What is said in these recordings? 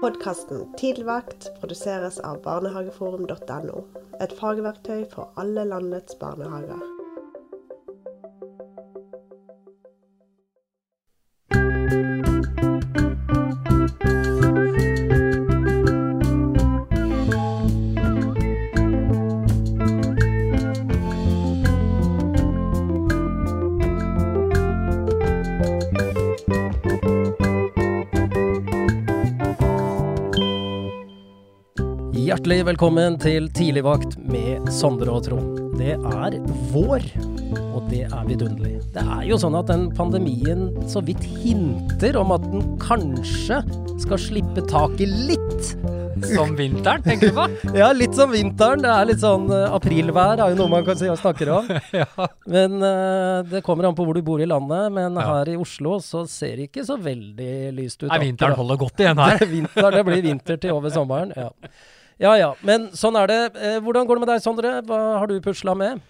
Podkasten Tidligvakt produseres av barnehageforum.no. Et fagverktøy for alle landets barnehager. Hjertelig velkommen til Tidligvakt med Sondre og Trond. Det er vår, og det er vidunderlig. Det er jo sånn at den pandemien så vidt hinter om at den kanskje skal slippe taket litt. Som vinteren, tenker du på? Ja, litt som vinteren. Det er litt sånn uh, aprilvær, er jo noe man kan si og snakker om. ja. Men uh, det kommer an på hvor du bor i landet. Men Ja. her i Oslo så ser det ikke så veldig lyst ut. Nei, vinteren holder godt igjen her. Det, er vinter, det blir vinter til over sommeren. Ja. Ja ja, men sånn er det. Eh, hvordan går det med deg, Sondre? Hva har du pusla med?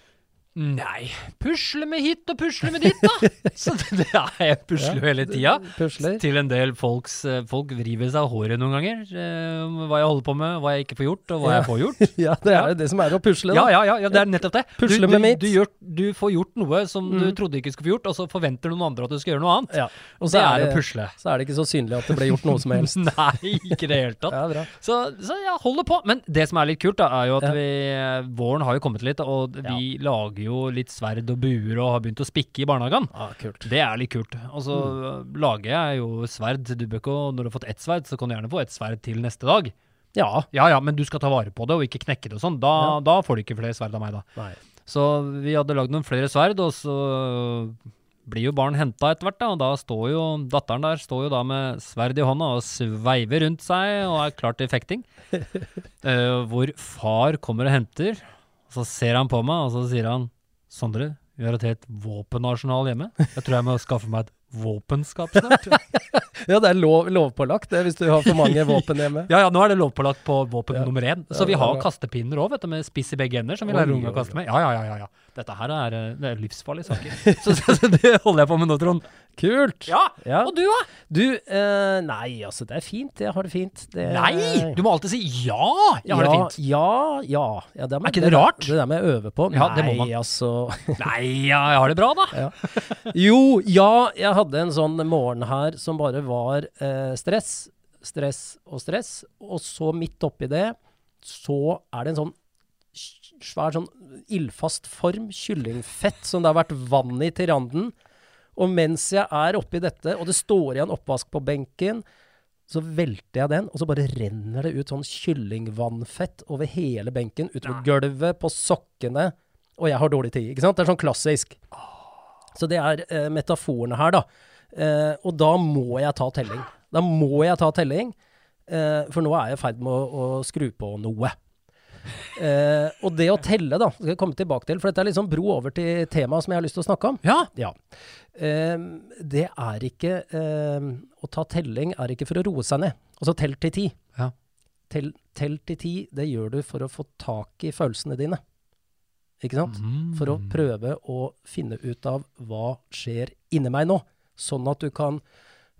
Nei, pusle med hit og pusle med dit, da. Så det er jeg pusler jo hele tida. Til en del folks eh, Folk vriver seg av håret noen ganger. eh, hva jeg holder på med, hva jeg ikke får gjort, og hva Ja. jeg får gjort. Ja, det er jo det som er å pusle, Ja, da. ja, ja, ja, det er nettopp det. Pusle du, med mitt. du, gjør, du får gjort noe som du Mm. trodde ikke skulle få gjort, og så forventer noen andre at du skal gjøre noe annet. Ja. Og så det er er å det- pusle. Så er det ikke så synlig at det ble gjort noe som helst. Nei, ikke i det hele tatt. Ja. Så, så jeg holder på. Men det som er litt kult, da, er jo at Ja. vi Våren har jo kommet litt, og vi lager jo litt sverd og buer og har begynt å spikke i barnehagen. Kult. Det er litt kult. Og så lager jeg jo sverd. Du bør ikke, når du har fått ett sverd, så kan du gjerne få ett sverd til neste dag. Ja. Ja ja, men du skal ta vare på det, og ikke knekke det og sånn. Da, Ja. da får du ikke flere sverd av meg, da. Nei. Så vi hadde lagd noen flere sverd, og så blir jo barn henta etter hvert, da. Og da står jo datteren der står jo da med sverd i hånda og sveiver rundt seg og er klar til fekting. uh, hvor far kommer og henter, og så ser han på meg, og så sier han Sondre, vi har et helt våpenarsenal hjemme. Jeg tror jeg må skaffe meg et våpenskap snart. Ja, det er lov, lovpålagt det, hvis du har for mange våpen hjemme. Ja, ja, nå er det lovpålagt på våpen Ja. nummer én. Ja, Så vi er har kastepinner òg, vet du, med spiss i begge ender, som vi lærer unge å kaste med. Ja, ja, ja, ja, ja. Dette her er, eh, det er livsfarlige saker. så, så, så det holder jeg på med nå, Trond. Kult. Ja, Ja. Og du, da? Du, eh, nei, altså, det er fint. Jeg har det fint. Det, Nei! Du må alltid si ja! Jeg har det fint. Ja, ja. ja det Er ikke det rart? Det der med å øve på. Ja, nei, det må man. altså Nei, ja, jeg har det bra, da. Ja. Jo, ja, jeg hadde en sånn morgen her som bare var eh, stress, stress og stress. Og så midt oppi det, så er det en sånn svær sånn ildfast form, kyllingfett, som det har vært vann i til randen. Og mens jeg er oppi dette, og det står igjen oppvask på benken, så velter jeg den, og så bare renner det ut sånn kyllingvannfett over hele benken, utover gulvet, på sokkene. Og jeg har dårlig tid, ikke sant? Det er sånn klassisk. Så det er eh, metaforene her, da. Eh, og da må jeg ta telling. Da må jeg ta telling, eh, for nå er jeg i ferd med å, å skru på noe. Eh, og det å telle, da, skal jeg komme tilbake til, for dette er sånn bro over til temaet som jeg har lyst til å snakke om. Ja. Ja. Eh, det er ikke eh, Å ta telling er ikke for å roe seg ned. Altså tell til ti. Ja. Tell, tell til ti, det gjør du for å få tak i følelsene dine. Ikke sant? Mm. For å prøve å finne ut av hva skjer inni meg nå. Sånn at du kan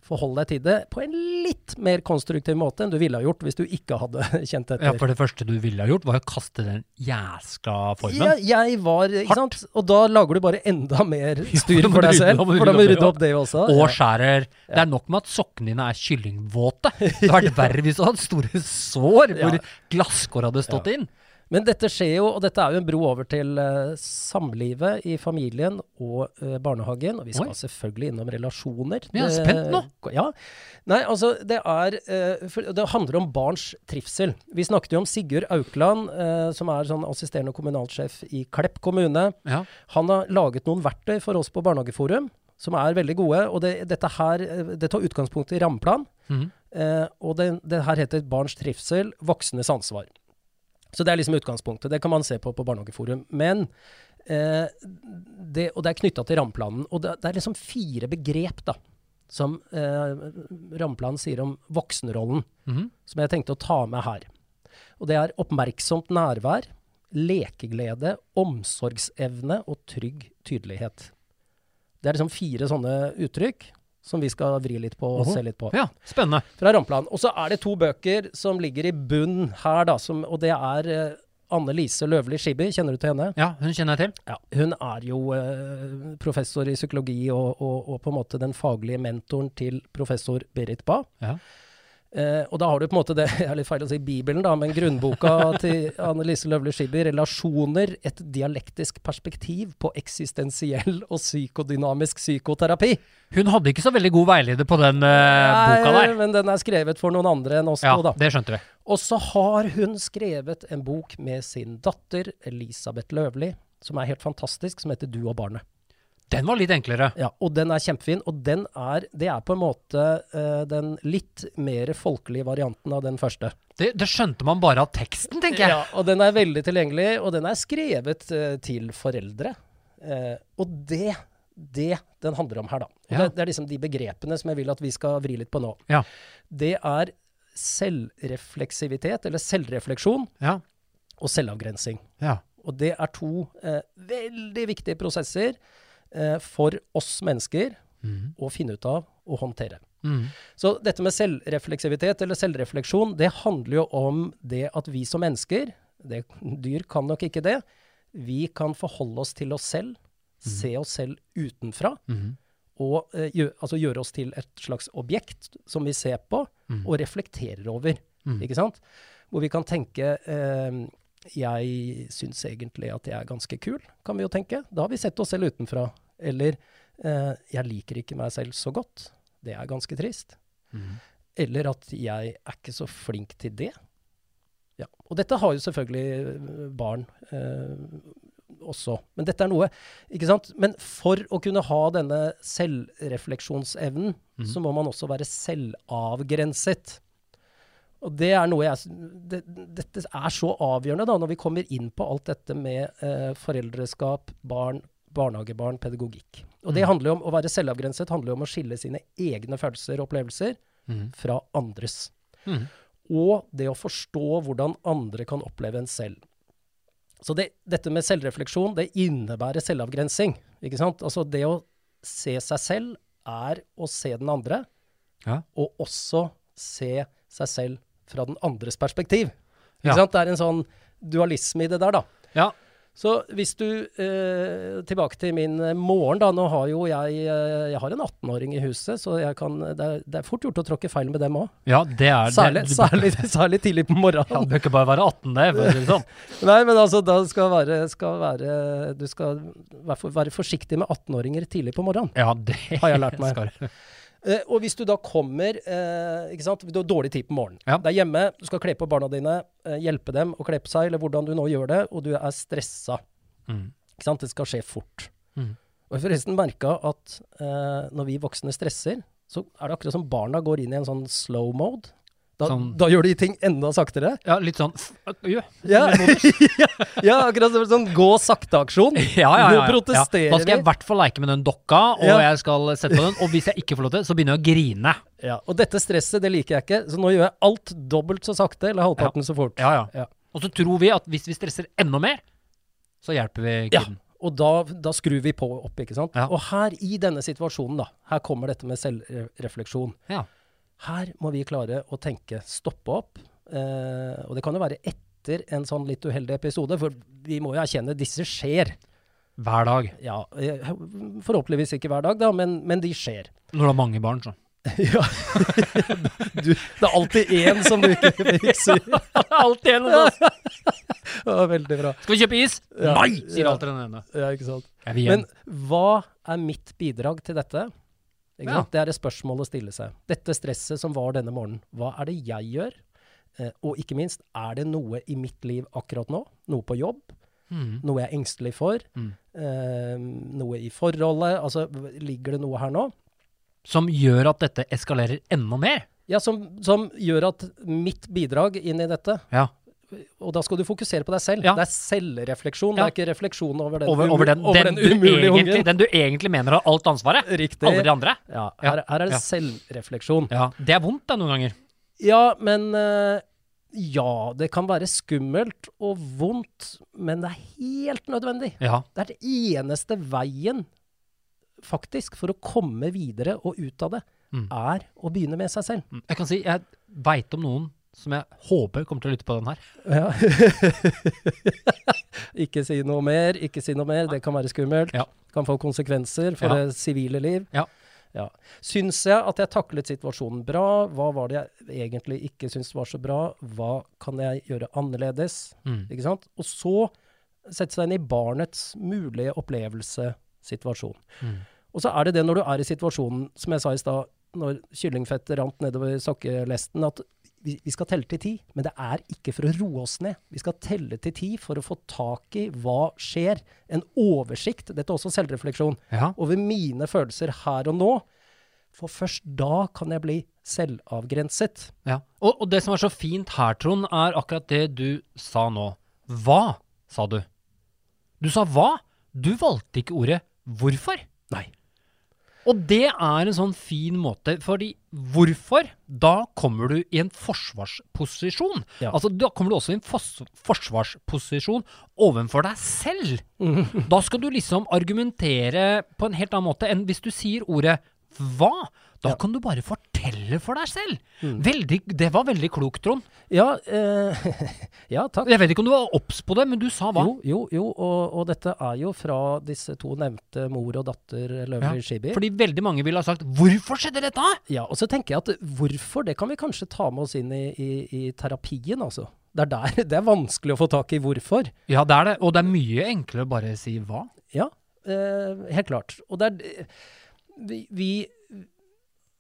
forholde deg til det på en litt mer konstruktiv måte enn du ville ha gjort hvis du ikke hadde kjent etter. Ja, for det første du ville ha gjort, var å kaste den jæska formen. Ja, jeg var Ikke Hardt. sant? Og da lager du bare enda mer styr for deg selv. For da må du rydde opp det også. Og Ja. skjærer. Det er nok med at sokkene dine er kyllingvåte. Det hadde vært verre hvis du hadde store sår hvor Ja. glasskår hadde stått inn. Men dette skjer jo, og dette er jo en bro over til uh, samlivet i familien og uh, barnehagen. Og vi skal Oi. selvfølgelig innom relasjoner. Vi er spent nå. Ja. Nei, altså det er uh, for Det handler om barns trivsel. Vi snakket jo om Sigurd Aukland, som er sånn assisterende kommunalsjef i Klepp kommune. Ja. Han har laget noen verktøy for oss på Barnehageforum som er veldig gode. og Det, dette her, det tar utgangspunkt i rammeplan. Mm. Eh, og det, det her heter Barns trivsel, voksnes ansvar. Så det er liksom utgangspunktet. Det kan man se på på Barnehageforum. Men eh, det, Og det er knytta til rammeplanen. Og det, det er liksom fire begrep da, som eh, rammeplanen sier om voksenrollen, Mhm. som jeg tenkte å ta med her. Og det er oppmerksomt nærvær, lekeglede, omsorgsevne og trygg tydelighet. Det er liksom fire sånne uttrykk som vi skal vri litt på og Oho. se litt på ja, spennende. fra Rampland. Og så er det to bøker som ligger i bunn her, da, som, og det er eh, Anne Lise Løvli Skibby. Kjenner du til henne? Ja, hun kjenner jeg til. Ja. Hun er jo eh, professor i psykologi og, og, og på en måte den faglige mentoren til professor Berit Bae. Ja. Eh, og da har du på en måte det jeg er litt feil å si Bibelen, da, men grunnboka til Anne Lise Løvli Skibby, 'Relasjoner et dialektisk perspektiv på eksistensiell og psykodynamisk psykoterapi'. Hun hadde ikke så veldig god veileder på den eh, boka Nei, der. Men den er skrevet for noen andre enn oss Ja, to, da. det skjønte vi. Og så har hun skrevet en bok med sin datter Elisabeth Løvli, som er helt fantastisk, som heter 'Du og barnet'. Den var litt enklere. Ja, Og den er kjempefin. Og den er, det er på en måte uh, den litt mer folkelige varianten av den første. Det, det skjønte man bare av teksten, tenker jeg. Ja, Og den er veldig tilgjengelig, og den er skrevet uh, til foreldre. Uh, og det, det den handler om her, da. Ja. det, det er liksom de begrepene som jeg vil at vi skal vri litt på nå. Ja. Det er selvrefleksivitet, eller selvrefleksjon, Ja. og selvavgrensing. ja. Og det er to veldig viktige prosesser eh, for oss mennesker mm. å finne ut av og håndtere. Mm. Så dette med selvrefleksivitet eller selvrefleksjon, det handler jo om det at vi som mennesker, det, dyr kan nok ikke det, vi kan forholde oss til oss selv, se oss selv utenfra, Mhm. og eh, gjør, altså gjøre oss til et slags objekt som vi ser på Mhm. og reflekterer over. Mhm. Ikke sant? Hvor vi kan tenke eh, jeg syns egentlig at jeg er ganske kul, kan vi jo tenke. Da har vi sett oss selv utenfra. Eller eh, jeg liker ikke meg selv så godt. Det er ganske trist. Mhm. Eller at jeg er ikke så flink til det. Ja. Og dette har jo selvfølgelig eh, barn eh, også. Men dette er noe Ikke sant? Men for å kunne ha denne selvrefleksjonsevnen, Mhm. så må man også være selvavgrenset. Og det er noe jeg det, Dette er så avgjørende da, når vi kommer inn på alt dette med eh, foreldreskap, barn, barnehagebarn, pedagogikk. Og det Mhm. handler jo om å være selvavgrenset handler jo om å skille sine egne følelser og opplevelser mm. fra andres. Mm. Og det å forstå hvordan andre kan oppleve en selv. Så det, dette med selvrefleksjon, det innebærer selvavgrensing. Ikke sant? Altså det å se seg selv er å se den andre, Ja. og også se seg selv fra den andres perspektiv. Ja. Ikke sant? Det er en sånn dualisme i det der, da. ja. Så hvis du eh, Tilbake til min eh, morgen, da. Nå har jo jeg eh, Jeg har en 18-åring i huset, så jeg kan, det, er, det er fort gjort å tråkke feil med dem òg. ja, det er Særlig, det. Særlig, særlig tidlig på morgenen. Ja, du bør ikke bare være 18, det, for sånn. Nei, men altså, da skal være, skal være Du skal være, være forsiktig med 18-åringer tidlig på morgenen. Ja, det Har jeg lært meg. skal du. Eh, og hvis du da kommer uh, ikke sant? Du har dårlig tid på morgenen. Ja. Det er hjemme, du skal kle på barna dine, uh, hjelpe dem å kle på seg, eller hvordan du nå gjør det, og du er stressa. Mm. Ikke sant? Det skal skje fort. Mm. Og jeg forresten merka at når vi voksne stresser, så er det akkurat som barna går inn i en sånn slow mode. Da, Sånn- da gjør de ting enda saktere. Ja, litt sånn Ja, ja akkurat som sånn gå sakte-aksjon. Ja, ja, ja, ja. Da skal jeg i hvert fall leke med den dokka, og jeg skal sette på den. Og hvis jeg ikke får lov til, så begynner jeg å grine. Ja, og dette stresset, det liker jeg ikke, så nå gjør jeg alt dobbelt så sakte, eller halvparten så fort. Ja, ja. Ja. Og så tror vi at hvis vi stresser enda mer, så hjelper vi Ja, og da, da skrur vi på opp, ikke sant? Ja. Og her i denne situasjonen, da, her kommer dette med selvrefleksjon. Ja. Her må vi klare å tenke, stoppe opp. Eh, og det kan jo være etter en sånn litt uheldig episode, for vi må jo erkjenne disse skjer. Hver dag. Ja, eh, forhåpentligvis ikke hver dag, da, men, men de skjer. Når du har mange barn, så. ja. du, det er alltid én som du ikke fikser. Alltid en av oss. Veldig bra. Skal vi kjøpe is? Ja. Nei, sier alltid den ene. Ja, ikke sant. Men hva er mitt bidrag til dette? Ja. Det er et spørsmål å stille seg. Dette stresset som var denne morgenen, hva er det jeg gjør? Eh, og ikke minst, er det noe i mitt liv akkurat nå? Noe på jobb? Mm. Noe jeg er engstelig for? Mm. Eh, noe i forholdet? Altså, ligger det noe her nå? Som gjør at dette eskalerer enda mer. Ja, som, som gjør at mitt bidrag inn i dette Ja. Og da skal du fokusere på deg selv. Ja. Det er selvrefleksjon, Ja. det er ikke refleksjon over den, Over, over den, over den, den umulige egentlig, ungen. den du egentlig mener har alt ansvaret. Riktig. Alle de andre. Ja, her, her er det Ja. selvrefleksjon. Ja, Det er vondt da, noen ganger. Ja, men eh, Ja, det kan være skummelt og vondt, men det er helt nødvendig. Ja. Det er det eneste veien, faktisk, for å komme videre og ut av det, Mm. er å begynne med seg selv. Mm. Jeg kan si, jeg veit om noen som jeg håper kommer til å lytte på den her. Ja. ikke si noe mer, ikke si noe mer. Det kan være skummelt. Ja. Kan få konsekvenser for Ja. det sivile liv. Ja. Ja. Syns jeg at jeg taklet situasjonen bra? Hva var det jeg egentlig ikke syntes var så bra? Hva kan jeg gjøre annerledes? Mm. Ikke sant? Og så sette seg inn i barnets mulige opplevelsessituasjon. Mm. Og så er det det når du er i situasjonen, som jeg sa i stad, når kyllingfettet rant nedover sokkelesten, at vi, vi skal telle til ti, men det er ikke for å roe oss ned. Vi skal telle til ti for å få tak i hva skjer. En oversikt, dette er også selvrefleksjon, Ja. over mine følelser her og nå. For først da kan jeg bli selvavgrenset. Ja. Og, og det som er så fint her, Trond, er akkurat det du sa nå. Hva, sa du. Du sa hva? Du valgte ikke ordet hvorfor. Nei. Og det er en sånn fin måte, fordi hvorfor? Da kommer du i en forsvarsposisjon. Ja. Altså, da kommer du også i en fos forsvarsposisjon overfor deg selv. Da skal du liksom argumentere på en helt annen måte enn hvis du sier ordet hva. Da Ja. kan du bare fortelle for deg selv. Mm. Veldig, det var veldig klokt, Trond. Ja, eh, ja takk. Jeg vet ikke om du var obs på det, men du sa hva? Jo, jo, jo og, og dette er jo fra disse to nevnte mor og datter Løvli Ja, Shibi. Fordi veldig mange ville ha sagt 'hvorfor skjedde dette?' Ja, og så tenker jeg at hvorfor, det kan vi kanskje ta med oss inn i, i, i terapien, altså. Det er der det er vanskelig å få tak i hvorfor. Ja, det er det. Og det er mye enklere å bare si hva. Ja, eh, helt klart. Og det er vi, vi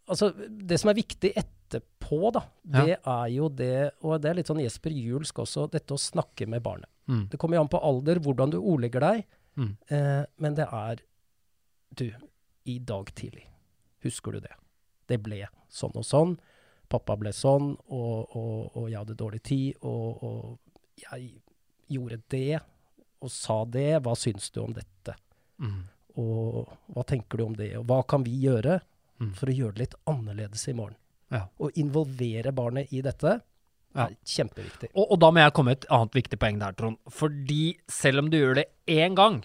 Altså, det som er viktig etterpå, da, Ja. det er jo det Og det er litt sånn Jesper Julsk også, dette å snakke med barnet. Mm. Det kommer jo an på alder, hvordan du ordlegger deg. Mm. Eh, men det er Du, i dag tidlig, husker du det? Det ble sånn og sånn. Pappa ble sånn, og, og, og jeg hadde dårlig tid, og, og jeg gjorde det, og sa det. Hva syns du om dette? Mm. Og hva tenker du om det? Og hva kan vi gjøre Mm. for å gjøre det litt annerledes i morgen? Ja. Å involvere barnet i dette Ja. er kjempeviktig. Og, og da må jeg komme et annet viktig poeng der, Trond. Fordi selv om du gjør det én gang,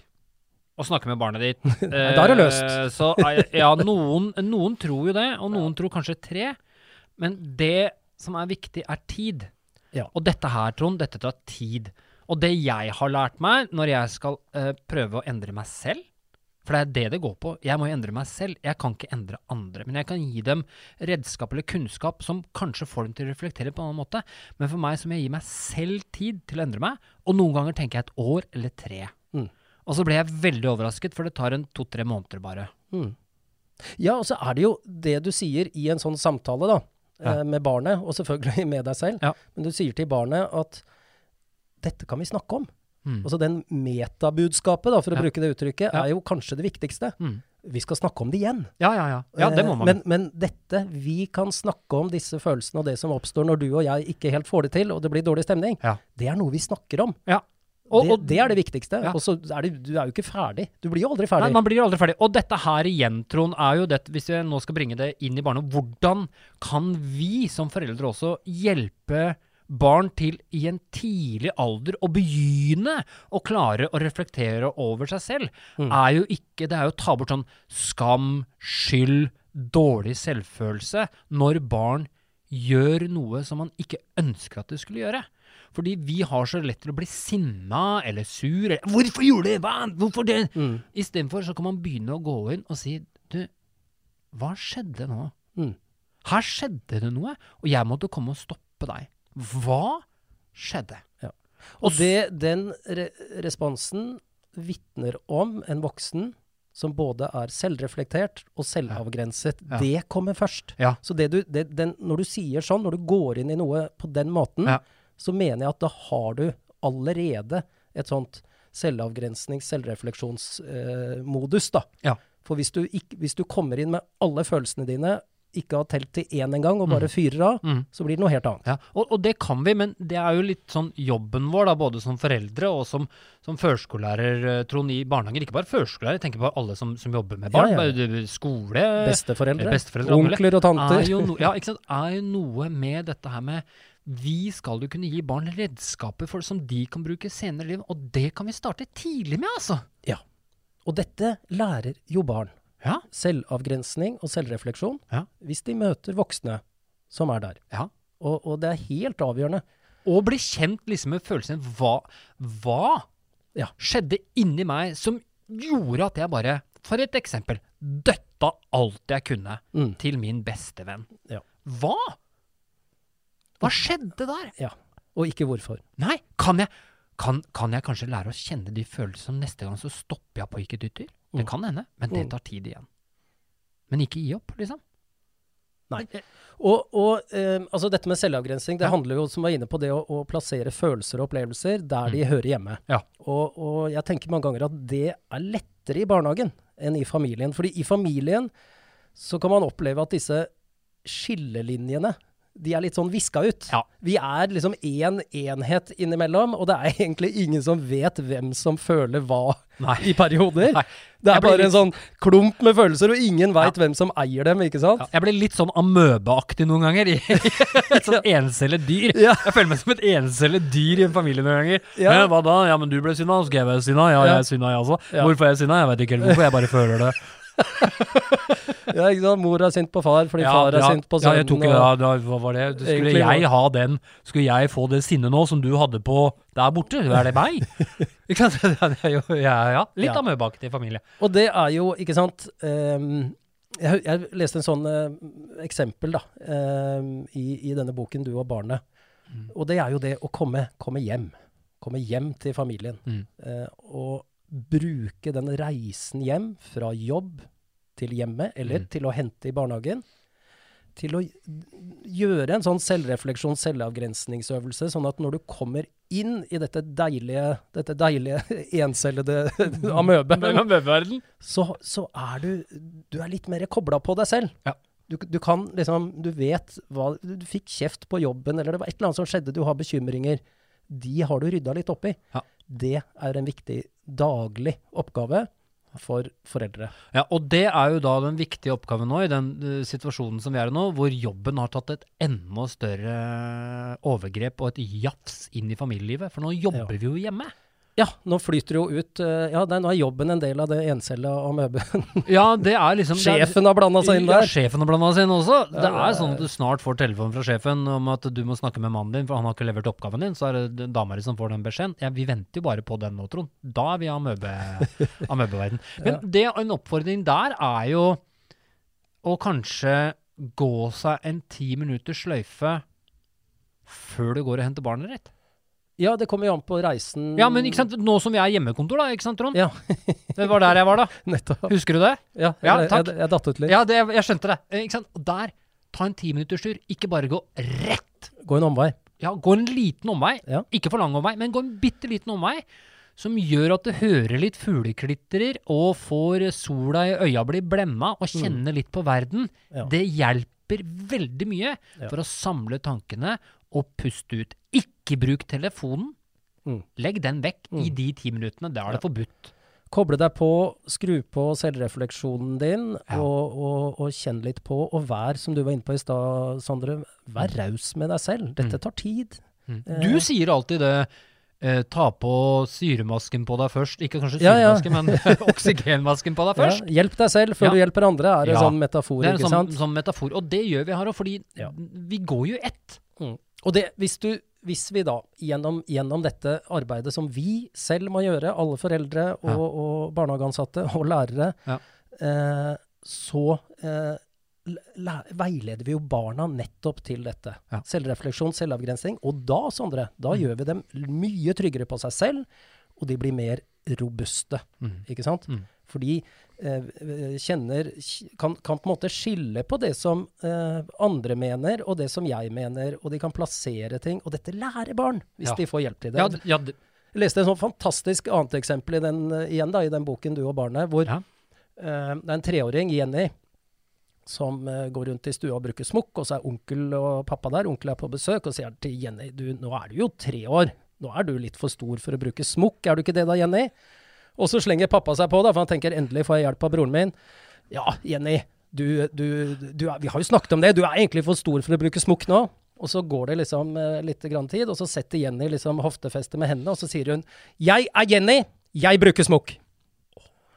og snakker med barnet ditt Da er det løst. eh, Så er, ja, noen, noen tror jo det, og noen tror kanskje tre. Men det som er viktig, er tid. Ja. Og dette her, Trond, dette tar tid. Og det jeg har lært meg når jeg skal uh, prøve å endre meg selv For det er det det går på. Jeg må jo endre meg selv. Jeg kan ikke endre andre. Men jeg kan gi dem redskap eller kunnskap som kanskje får dem til å reflektere på en annen måte. Men for meg så må jeg gi meg selv tid til å endre meg. Og noen ganger tenker jeg et år eller tre. Mm. Og så ble jeg veldig overrasket, for det tar en to-tre måneder bare. Mm. Ja, og så er det jo det du sier i en sånn samtale, da, Ja. eh, med barnet, og selvfølgelig med deg selv. Ja. Men du sier til barnet at dette kan vi snakke om. Mm. Altså den metabudskapet, da, for å Ja. bruke det uttrykket, Ja. er jo kanskje det viktigste. Mm. vi skal snakke om det igjen. Ja, ja, ja. Ja, det må Eh, man. Men, men dette, vi kan snakke om disse følelsene og det som oppstår når du og jeg ikke helt får det til, og det blir dårlig stemning. Ja. Det er noe vi snakker om. ja. Og, det, og, det er det viktigste. Ja. Og så er det, du er jo ikke ferdig. Du blir jo aldri ferdig. Nei, man blir aldri ferdig. Og dette her igjen, Trond, er jo det, hvis jeg nå skal bringe det inn i barndommen, hvordan kan vi som foreldre også hjelpe barn til i en tidlig alder å begynne å klare å reflektere over seg selv, Mm. er jo ikke Det er jo å ta bort sånn skam, skyld, dårlig selvfølelse når barn gjør noe som man ikke ønsker at de skulle gjøre. Fordi vi har så lett til å bli sinna eller sur. Eller, 'Hvorfor gjorde du det? Hva? Hvorfor det?' Mm. Istedenfor så kan man begynne å gå inn og si Du, hva skjedde nå? Mm. Her skjedde det noe, og jeg måtte komme og stoppe deg. Hva skjedde? Og det, den re responsen vitner om en voksen som både er selvreflektert og selvavgrenset. Ja. Det kommer først. Ja. Så det du, det, den, når du sier sånn, når du går inn i noe på den måten, Ja. så mener jeg at da har du allerede et sånt selvavgrensnings-, selvrefleksjonsmodus, da. Ja. For hvis du, ikke, hvis du kommer inn med alle følelsene dine, ikke har telt til én engang, og bare fyrer av, Mm. så blir det noe helt annet. Ja, og, og det kan vi, men det er jo litt sånn jobben vår, da, både som foreldre og som, som førskolelærer, eh, Trond, i barnehager. Ikke bare førskolelærer, jeg tenker på alle som, som jobber med barn. Ja, ja, bare Skole, Besteforeldre, besteforeldre, onkler og tanter. Er jo, no, ja, ikke sant? er jo noe med dette her med Vi skal jo kunne gi barn redskaper for, som de kan bruke senere i livet, og det kan vi starte tidlig med, altså. Ja. Og dette lærer jo barn. Ja. Selvavgrensning og selvrefleksjon. Ja. Hvis de møter voksne som er der. Ja. Og, og det er helt avgjørende. Og bli kjent liksom med følelsen Hva, hva Ja. skjedde inni meg som gjorde at jeg bare, for et eksempel, døtta alt jeg kunne Mm. til min beste venn? Ja. Hva? Hva skjedde der? Ja. Og ikke hvorfor. Nei, kan jeg, kan, kan jeg kanskje lære å kjenne de følelsene neste gang, så stopper jeg på ikke dytter? Det Mm. kan hende, men det Mm. tar tid igjen. Men ikke gi opp, liksom. Nei. Og, og eh, altså dette med selvavgrensning, det Ja. handler jo, som var inne på, det å, å plassere følelser og opplevelser der de hører hjemme. Ja. Og, og jeg tenker mange ganger at det er lettere i barnehagen enn i familien. Fordi i familien så kan man oppleve at disse skillelinjene de er litt sånn viska ut. Ja. Vi er liksom én enhet innimellom, og det er egentlig ingen som vet hvem som føler hva Nei. i perioder. Nei. Det er bare litt- en sånn klump med følelser, og ingen veit hvem som eier dem, ikke sant? Ja, jeg blir litt sånn amøbeaktig noen ganger. Et sånn encellet dyr. Ja. Jeg føler meg som et encellet dyr i en familie noen ganger. Ja. «Eh, Hva da? Ja, men du ble sinna, skal jeg være sinna? Ja, Ja. jeg er sinna, jeg også. Ja. Hvorfor er jeg sinna? Jeg vet ikke helt hvorfor, jeg bare føler det. Ja, ikke sant? Mor er sint på far fordi Ja, far er ja, sint på Ja, jeg tok ja, da, hva var det? Skulle Egentlig jeg ha den Skulle jeg få det sinnet nå som du hadde på der borte? Er det meg? ikke sant? Ja, det er jo- ja, ja. Litt Ja. amøbeaktig familie. Og det er jo, ikke sant um, jeg, jeg leste en sånn uh, eksempel da, um, i, i denne boken 'Du og barnet'. Mm. Og det er jo det å komme, komme hjem. Komme hjem til familien. Mm. Uh, og bruke den reisen hjem fra jobb til hjemmet, eller Mm. til å hente i barnehagen. Til å gjøre en sånn selvrefleksjon, selvavgrensningsøvelse, sånn at når du kommer inn i dette deilige, dette deilige encellede amøbe, så, så er du Du er litt mer kobla på deg selv. Ja. Du, du kan liksom Du vet hva Du du fikk kjeft på jobben, eller det var et eller annet som skjedde, du har bekymringer. De har du rydda litt opp i. Ja. Det er en viktig daglig oppgave for foreldre. Ja, og det er jo da den viktige oppgaven nå, i den uh, situasjonen som vi er i nå, hvor jobben har tatt et enda større overgrep og et jafs inn i familielivet. For nå jobber Ja. vi jo hjemme. Ja, nå flyter det jo ut eh, Ja, det, nå er jobben en del av det encella amøben. Ja, det er liksom er- Sjefen har blanda seg inn der. Ja, sjefen har blanda seg inn også. Det er sånn at du snart får telefon fra sjefen om at du må snakke med mannen din, for han har ikke levert oppgaven din. Så er det dama di som får den beskjeden. Ja, vi venter jo bare på den nå, Trond. Da er vi av amøbe, amøbeverden. Men det, en oppfordring der er jo å kanskje gå seg en ti minutters sløyfe før du går og henter barnet ditt. Ja, det kommer jo an på reisen Ja, men ikke sant? nå som vi er hjemmekontor, da, ikke sant, Trond? Ja, Det var der jeg var, da. nettopp. Husker du det? Ja, Ja, jeg, takk. jeg, jeg datt ut litt. Ja, det, jeg skjønte det. Eh, Ikke sant? Der, ta en timinutterstur. Ikke bare gå rett. Gå en omvei. Ja, gå en liten omvei. Ja. Ikke for lang omvei, men gå en bitte liten omvei. som gjør at du hører litt fugleklytrer og får sola i øya bli blemma og kjenner litt på verden, Ja. det hjelper veldig mye for å samle tankene og puste ut. Ikke bruk telefonen. Mm. Legg den vekk i Mm. de ti minuttene. Da er det forbudt. Koble deg på, skru på selvrefleksjonen din, Ja. og, og, og kjenn litt på, og vær, som du var inne på i stad, Sondre, vær raus med deg selv. Dette Mm. tar tid. Mm. Du sier alltid det. Eh, ta på syremasken på deg først. Ikke kanskje Ja, ja. syremasken, men oksygenmasken på deg Ja, først. hjelp deg selv før Ja. du hjelper andre, er en Ja. sånn metafor, Det er en sånn, sånn metafor. Og det gjør vi her òg, fordi Ja. vi går jo ett. Mm. Og det, hvis, du, hvis vi da, gjennom, gjennom dette arbeidet som vi selv må gjøre, alle foreldre og, Ja. og barnehageansatte og lærere, Ja. eh, så eh, veileder vi jo barna nettopp til dette. Ja. Selvrefleksjon, selvavgrensning. Og da, Sondre, da Mm. gjør vi dem mye tryggere på seg selv, og de blir mer robuste. Mm. Ikke sant? Mm. Fordi kjenner kan, kan på en måte skille på det som eh, andre mener, og det som jeg mener, og de kan plassere ting. Og dette lærer barn, hvis Ja. de får hjelp til det. Ja, ja, Jeg leste et sånt fantastisk annet eksempel i den, eh, igjen da, i den boken Du og barnet, hvor eh, det er en treåring, Jenny, som eh, går rundt i stua og bruker smokk, og så er onkel og pappa der. Onkel er på besøk og sier til Jenny du, nå er du jo tre år, nå er du litt for stor for å bruke smokk, er du ikke det da, Jenny? Og så slenger pappa seg på, da, for han tenker endelig får jeg hjelp av broren min. Ja, Jenny, du, du, du er, vi har jo snakket om det, du er egentlig for stor for å bruke smokk nå. Og så går det liksom eh, litt grann tid, og så setter Jenny liksom hoftefestet med hendene, og så sier hun Jeg er Jenny, jeg bruker smokk.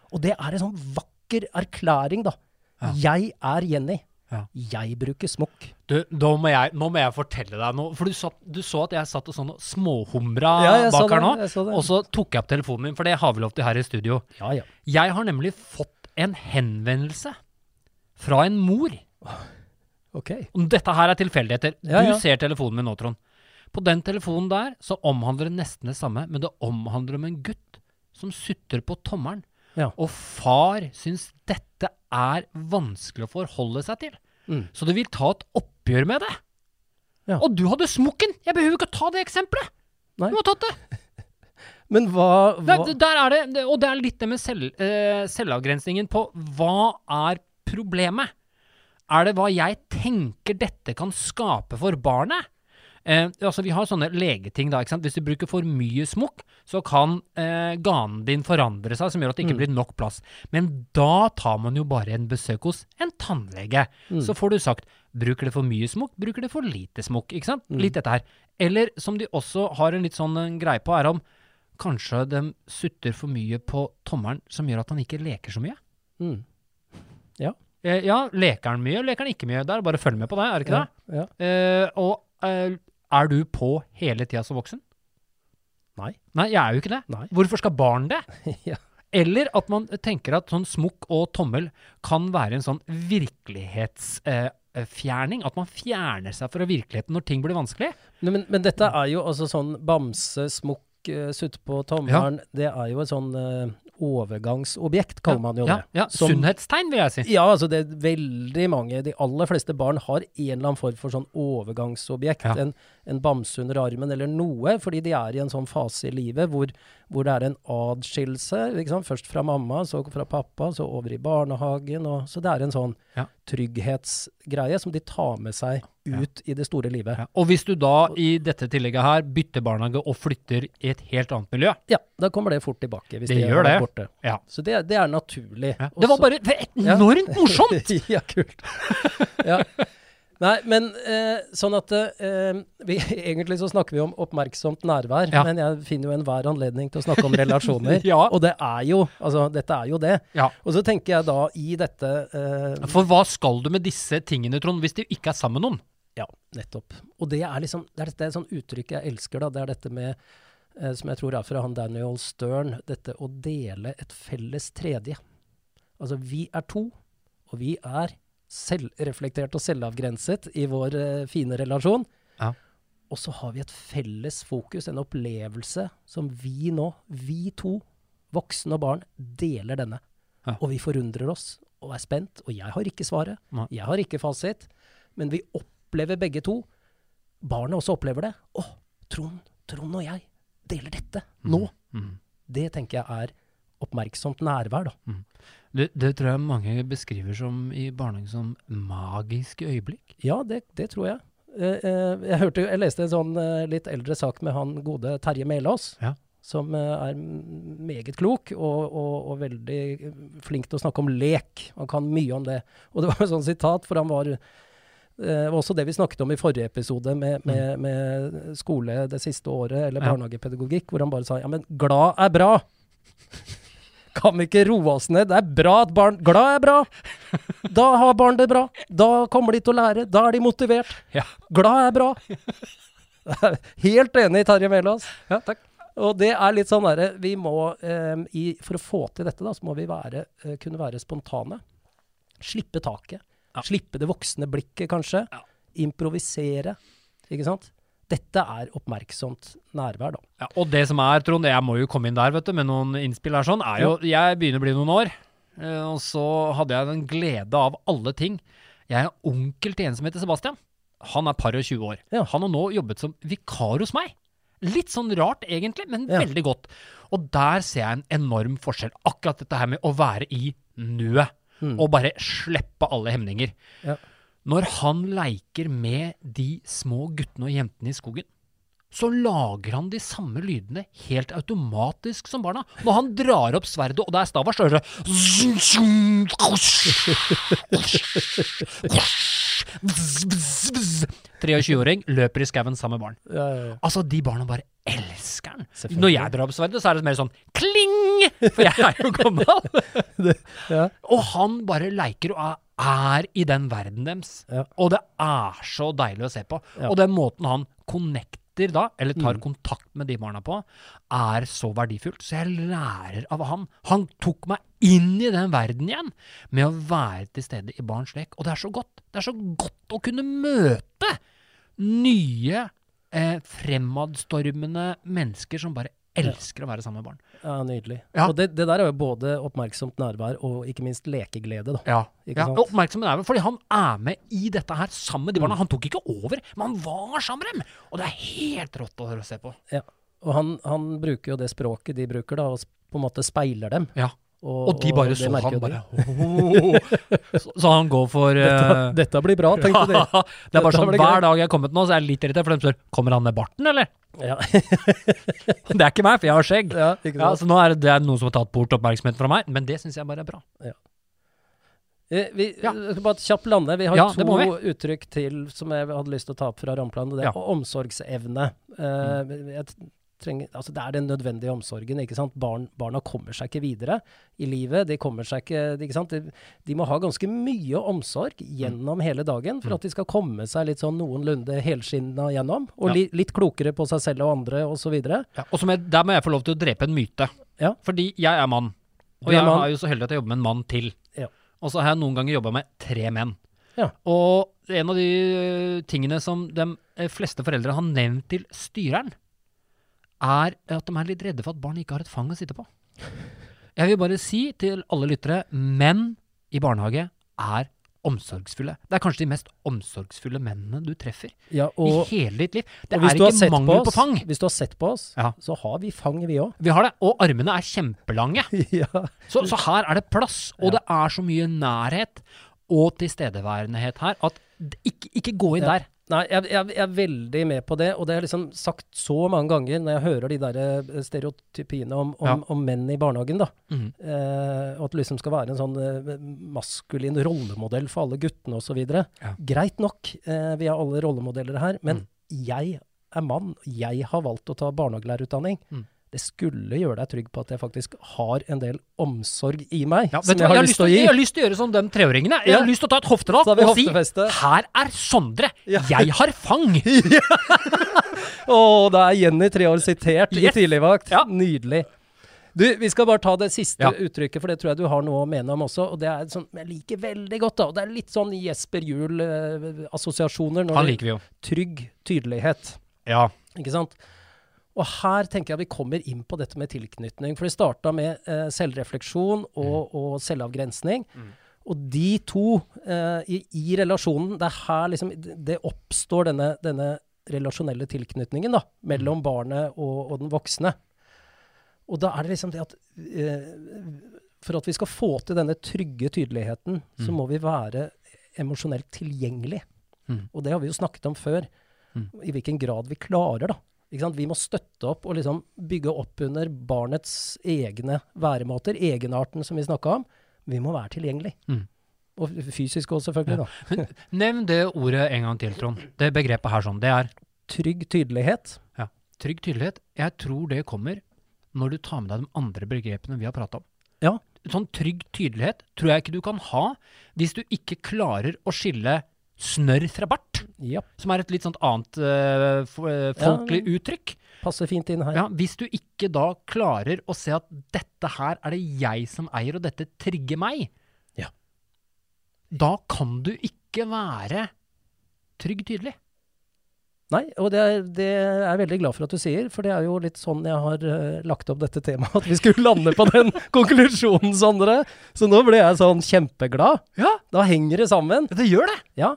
Og det er en sånn vakker erklæring, da. Ja. Jeg er Jenny. Ja. Jeg bruker smokk. Du, nå må jeg, nå må jeg fortelle deg noe. For du, satt, du så at jeg satt og sånn småhumra Ja, bak her nå. Og så tok jeg opp telefonen min, for det har vi lov til her i studio. Ja, ja. Jeg har nemlig fått en henvendelse fra en mor. Ok. Dette her er tilfeldigheter. Du ser telefonen min nå, Trond. På den telefonen der så omhandler det nesten det samme, men det omhandler om en gutt som sutter på tommelen. Ja. Og far syns dette er vanskelig å forholde seg til. Mm. Så du vil ta et oppgjør med det. Ja. Og du hadde smokken! Jeg behøver ikke å ta det eksempelet! Nei. Du har tatt det. Men hva, hva Der, der er det, og det er litt det med selv, eh, selvavgrensningen på hva er problemet? Er det hva jeg tenker dette kan skape for barnet? Eh, altså Vi har sånne legeting. da, ikke sant? Hvis du bruker for mye smokk, så kan eh, ganen din forandre seg, som gjør at det ikke Mm. blir nok plass. Men da tar man jo bare en besøk hos en tannlege. Mm. Så får du sagt bruker det for mye smokk, bruker det for lite smokk. ikke sant? Mm. Litt dette her. Eller som de også har en litt sånn en greie på, er om kanskje de sutter for mye på tommelen, som gjør at han ikke leker så mye. mm. Eh, ja, leker han mye, leker han ikke mye? Det er bare å følge med på det, er det ikke ja, ja. Eh, og eh, er du på hele tida som voksen? Nei. Nei, jeg er jo ikke det. Nei. Hvorfor skal barn det? ja. Eller at man tenker at sånn smokk og tommel kan være en sånn virkelighetsfjerning. at man fjerner seg fra virkeligheten når ting blir vanskelig. Nei, Men, men dette er jo altså sånn bamse, smokk, uh, sutte på tommelen. Det er jo et sånn eh, overgangsobjekt, kaller man jo ja, det. Ja, Som- Sunnhetstegn, vil jeg si. Ja, altså det er veldig mange, de aller fleste barn har en eller annen form for sånn overgangsobjekt. Ja. En, en bamse under armen eller noe, fordi de er i en sånn fase i livet hvor, hvor det er en adskillelse. Først fra mamma, så fra pappa, så over i barnehagen. Og, så det er en sånn Ja. trygghetsgreie som de tar med seg Ja. ut i det store livet. Ja. Og hvis du da i dette tillegget her bytter barnehage og flytter i et helt annet miljø Ja, da kommer det fort tilbake hvis Det de gjør det. borte. Ja. Så det, det er naturlig. ja. Det var bare enormt morsomt! ja, kult. ja. Nei, men eh, sånn at eh, vi, Egentlig så snakker vi om oppmerksomt nærvær, Ja. men jeg finner jo enhver anledning til å snakke om relasjoner. Ja. Og det er jo Altså, dette er jo det. Ja. Og så tenker jeg da i dette eh, For hva skal du med disse tingene, Trond, hvis de ikke er sammen med noen? Ja, nettopp. Og det er liksom Det er, et sånt uttrykk jeg elsker, da. Det er dette med eh, Som jeg tror er fra han Daniel Stern. Dette å dele et felles tredje. Altså, vi er to, og vi er selvreflektert og selvavgrenset i vår eh, fine relasjon. Ja. Og så har vi et felles fokus, en opplevelse, som vi nå, vi to, voksne og barn, deler denne. Ja. Og vi forundrer oss og er spent. Og jeg har ikke svaret. Nei. Jeg har ikke fasit. Men vi opplever begge to. Barnet også opplever det. Å, Trond, Trond og jeg deler dette nå. Mm. Det tenker jeg er oppmerksomt nærvær, da. Det, det tror jeg mange beskriver som i barnehagen som magiske øyeblikk. Ja, det, det tror jeg. Eh, eh, jeg, hørte, jeg leste en sånn eh, litt eldre sak med han gode Terje Melås. Ja. Som er meget klok og, og, og veldig flink til å snakke om lek. Han kan mye om det. Og det var et sånt sitat, for han var eh, også det vi snakket om i forrige episode med, med, med skole det siste året, eller barnehagepedagogikk, hvor han bare sa ja, men glad er bra. Kan vi ikke roe oss ned? Det er bra at barn Glad er bra! Da har barn det bra. Da kommer de til å lære. Da er de motivert. Ja. Glad er bra. Helt enig, Terje Melås. Ja, takk. Og det er litt sånn derre Vi må eh, i, For å få til dette, da, så må vi være, eh, kunne være spontane. Slippe taket. Ja. Slippe det voksne blikket, kanskje. Ja. Improvisere. Ikke sant? Dette er oppmerksomt nærvær, da. Ja, og det som er, Trond, jeg må jo komme inn der vet du, med noen innspill her sånn, er jo Jeg begynner å bli noen år, eh, og så hadde jeg den glede av alle ting. Jeg er onkel til en som heter Sebastian. Han er par og 20 år. Ja. Han har nå jobbet som vikar hos meg. Litt sånn rart egentlig, men Ja. veldig godt. Og der ser jeg en enorm forskjell. Akkurat dette her med å være i nuet. Og bare slippe alle hemninger. Ja. Når han leiker med de små guttene og jentene i skogen, så lager han de samme lydene helt automatisk som barna. Når han drar opp sverdet, og det er stav, så hører du 23-åring løper i skauen sammen med barn. Altså, de barna bare elsker den. Når jeg drar opp sverdet, så er det mer sånn kling! For jeg er jo gammel. Og han bare leker og er, er i den verden deres. Ja. Og det er så deilig å se på. Ja. Og den måten han connecter da, eller tar Mm. kontakt med de barna på, er så verdifullt. Så jeg lærer av han. Han tok meg inn i den verden igjen med å være til stede i barns lek. Og det er så godt. Det er så godt å kunne møte nye, eh, fremadstormende mennesker som bare elsker å være sammen med barn. ja nydelig. Ja. Og det, det der er jo både oppmerksomt nærvær og ikke minst lekeglede, da. Ja, ja sant? og oppmerksom fordi han er med i dette her sammen med de barna. Han tok ikke over, men han var sammen med dem! Og det er helt rått å se på. Ja. Og han, han bruker jo det språket de bruker, da, og på en måte speiler dem. Ja. Og, Og de bare og så han bare så, så han går for Dette, eh, dette blir bra, tenkte de. ja, Det er bare sånn hver greit. dag jeg har kommet nå, så er jeg litt irritert, for de spør kommer han med barten, eller? Ja. Det er ikke meg, for jeg har skjegg. ja, Ja, så nå er det, det er noen som har tatt bort oppmerksomheten fra meg, men det syns jeg bare er bra. Eh, Vi skal bare kjapt lande. Vi har to uttrykk til som jeg hadde lyst til å ta opp fra rammeplanen. Det er omsorgsevne. mm. jeg trenger, altså det er den nødvendige omsorgen. ikke sant? Barn, barna kommer seg ikke videre i livet. De kommer seg ikke, ikke sant? De, de må ha ganske mye omsorg gjennom hele dagen for at de skal komme seg litt sånn noenlunde helskinna gjennom. Og li, litt klokere på seg selv og andre osv. Ja, og som jeg, der må jeg få lov til å drepe en myte. Ja. Fordi jeg er mann. Og er jeg mann. er jo så heldig at jeg jobber med en mann til. Ja. Og så har jeg noen ganger jobba med tre menn. Ja. Og en av de eh, tingene som de eh, fleste foreldre har nevnt til styreren, er at de er litt redde for at barn ikke har et fang å sitte på. Jeg vil bare si til alle lyttere, menn i barnehage er omsorgsfulle. Det er kanskje de mest omsorgsfulle mennene du treffer Ja, og, i hele ditt liv. Det er ikke mangel på oss, på fang. Hvis du har sett på oss, Ja. så har vi fang, vi òg. Vi har det, og armene er kjempelange. ja. Så, så her er det plass, og det er så mye nærhet og tilstedeværenhet her at ikke, ikke gå inn der. Nei, jeg, jeg, jeg er veldig med på det, og det har jeg liksom sagt så mange ganger når jeg hører de der eh, stereotypiene om, om, Ja. om menn i barnehagen, da. Mm. Eh, og at det liksom skal være en sånn eh, maskulin rollemodell for alle guttene osv. Ja. Greit nok, eh, vi har alle rollemodeller her, men Mm. jeg er mann. Jeg har valgt å ta barnehagelærerutdanning. Mm. Det skulle gjøre deg trygg på at jeg faktisk har en del omsorg i meg, Ja, som jeg, jeg har lyst til å gi. jeg har lyst til å gjøre som de treåringene. Jeg Ja. har lyst til å ta et hoftelapp og si. Her er Sondre! Ja. Jeg har fang! Å, da er Jenny tre år sitert i Yes. tidligvakt. Ja. Nydelig. Du, vi skal bare ta det siste Ja. uttrykket, for det tror jeg du har noe å mene om også. Og det er sånn jeg liker veldig godt, da. Og det er litt sånn Jesper Juel-assosiasjoner. Han liker vi jo. Trygg tydelighet. Ja. Ikke sant? Og her tenker jeg vi kommer inn på dette med tilknytning. For det starta med eh, selvrefleksjon og, og selvavgrensning. Og de to eh, i, i relasjonen, det er her liksom det oppstår denne, denne relasjonelle tilknytningen da, mellom barnet og, og den voksne. Og da er det liksom det at eh, For at vi skal få til denne trygge tydeligheten, så Mm. må vi være emosjonelt tilgjengelig. Mm. Og det har vi jo snakket om før. Mm. I hvilken grad vi klarer, da. Vi må støtte opp og liksom bygge opp under barnets egne væremåter, egenarten som vi snakka om. Vi må være tilgjengelig. Mm. Og fysisk òg, selvfølgelig. da. Nevn det ordet en gang til, Trond. Det begrepet her sånn. Det er Trygg tydelighet. trygg tydelighet. Jeg tror det kommer når du tar med deg de andre begrepene vi har prata om. Ja. Sånn trygg tydelighet tror jeg ikke du kan ha hvis du ikke klarer å skille snørr fra bart, Ja, som er et litt sånt annet uh, folkelig ja, uttrykk. passer fint inn her. Ja, hvis du ikke da klarer å se at dette her er det jeg som eier, og dette trigger meg, Ja. da kan du ikke være trygg tydelig. Nei, og det er, det er jeg veldig glad for at du sier, for det er jo litt sånn jeg har uh, lagt opp dette temaet, at vi skulle lande på den konklusjonen, Sondre. Så nå ble jeg sånn kjempeglad. Ja, Da henger det sammen. det gjør det. Ja.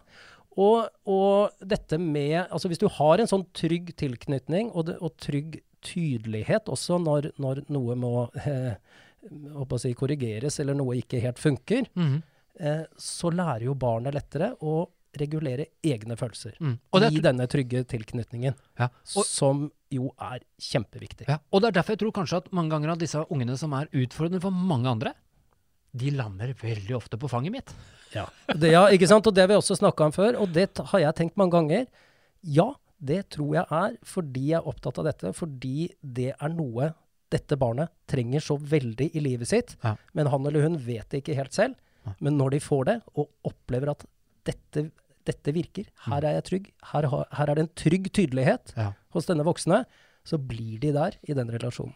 Og, og dette med Altså hvis du har en sånn trygg tilknytning og, det, og trygg tydelighet også når, når noe må eh, si, korrigeres eller noe ikke helt funker, Mhm. eh, så lærer jo barnet lettere å regulere egne følelser. Mm. Og det I denne trygge tilknytningen, Ja. Og, som jo er kjempeviktig. ja. og det er derfor jeg tror kanskje at mange ganger av disse ungene som er utfordrende for mange andre, de lander veldig ofte på fanget mitt. Ja. Det, ja, ikke sant? Og det har vi også snakka om før, og det har jeg tenkt mange ganger. Ja, det tror jeg er fordi jeg er opptatt av dette, fordi det er noe dette barnet trenger så veldig i livet sitt, Ja. men han eller hun vet det ikke helt selv. Men når de får det, og opplever at dette, dette virker, her er jeg trygg, her, her er det en trygg tydelighet Ja. hos denne voksne, så blir de der i den relasjonen.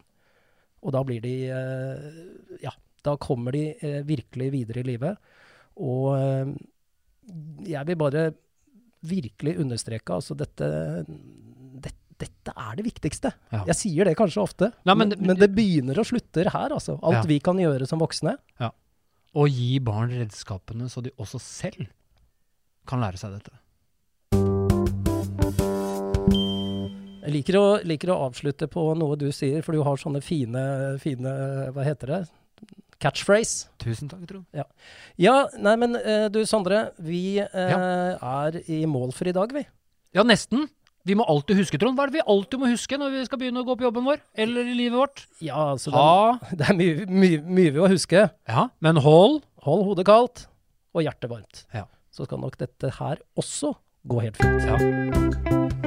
Og da blir de eh, Ja, da kommer de eh, virkelig videre i livet. Og eh, jeg vil bare virkelig understreke altså dette det, Dette er det viktigste. Ja. Jeg sier det kanskje ofte, Nei, men men, det- men det begynner og slutter her, altså. Alt Ja. vi kan gjøre som voksne. Og gi barn redskapene så de også selv kan lære seg dette. Jeg liker å, liker å avslutte på noe du sier, for du har sånne fine, fine Hva heter det? Catchphrase. Tusen takk, Trond. Ja, nei, men eh, du Sondre. Vi ja. er i mål for i dag, vi. Ja, nesten. Vi må alltid huske, Trond. Hva er det vi alltid må huske når vi skal begynne å gå på jobben vår? Eller i livet vårt? Ja, altså det, det er mye, mye, mye vi må huske. Ja, men hold Hold hodet kaldt og hjertet varmt. Ja. Så skal nok dette her også gå helt fint. Ja.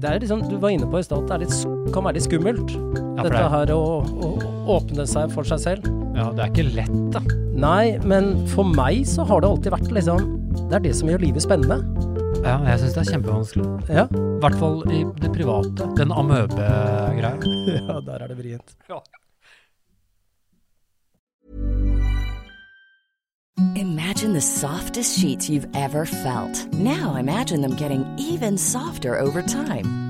Det er liksom, du var inne på i stad at det er litt, kan være litt skummelt. Ja, dette det er- her å, å åpne seg for seg selv. Ja, det er ikke lett, da. Nei, men for meg så har det alltid vært liksom Det er det som gjør livet spennende. Ja, jeg syns det er kjempevanskelig. Ja, I hvert fall i det private. Den amøbe-greia. ja der er det vrient. Imagine the softest sheets you've ever felt. Now imagine them getting even softer over time.